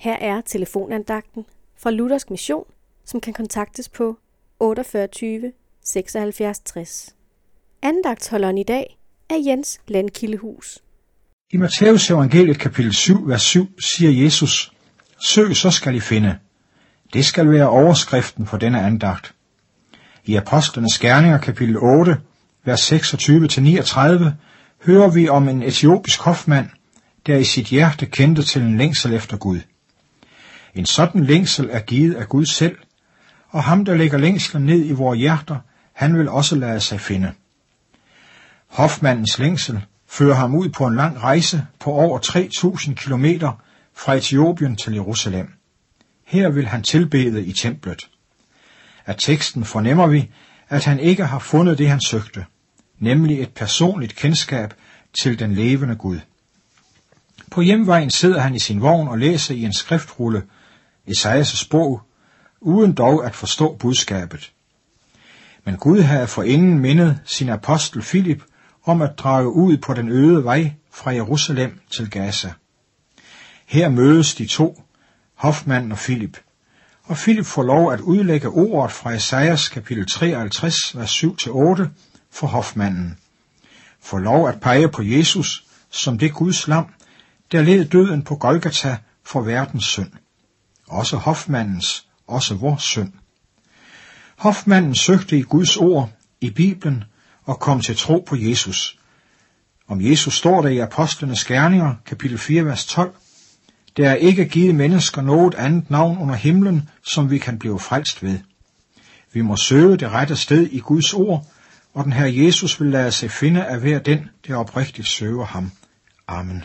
Her er telefonandagten fra Luthersk Mission, som kan kontaktes på 48 76 60. Andagtholderen i dag er Jens Landkildehus. I Matteus evangeliet kapitel 7, vers 7 siger Jesus, Søg, så skal I finde. Det skal være overskriften for denne andagt. I Apostlenes Gerninger kapitel 8, vers 26-39, hører vi om en etiopisk hofmand, der i sit hjerte kendte til en længsel efter Gud. En sådan længsel er givet af Gud selv, og ham, der lægger længslen ned i vores hjerter, han vil også lade sig finde. Hofmandens længsel fører ham ud på en lang rejse på over 3.000 kilometer fra Etiopien til Jerusalem. Her vil han tilbede i templet. Af teksten fornemmer vi, at han ikke har fundet det, han søgte, nemlig et personligt kendskab til den levende Gud. På hjemvejen sidder han i sin vogn og læser i en skriftrulle, Esajas' bog, uden dog at forstå budskabet. Men Gud havde forinden mindet sin apostel Filip om at drage ud på den øde vej fra Jerusalem til Gaza. Her mødes de to, hofmanden og Filip, og Filip får lov at udlægge ordet fra Esajas kapitel 53, vers 7-8 for hofmanden. Får lov at pege på Jesus som det Guds lam, der led døden på Golgata for verdens synd. Også hofmandens, også vores synd. Hofmanden søgte i Guds ord, i Bibelen, og kom til tro på Jesus. Om Jesus står der i Apostlenes Gerninger, kapitel 4, vers 12. Der er ikke givet mennesker noget andet navn under himlen, som vi kan blive frelst ved. Vi må søge det rette sted i Guds ord, og den her Jesus vil lade sig finde af hver den, der oprigtigt søger ham. Amen.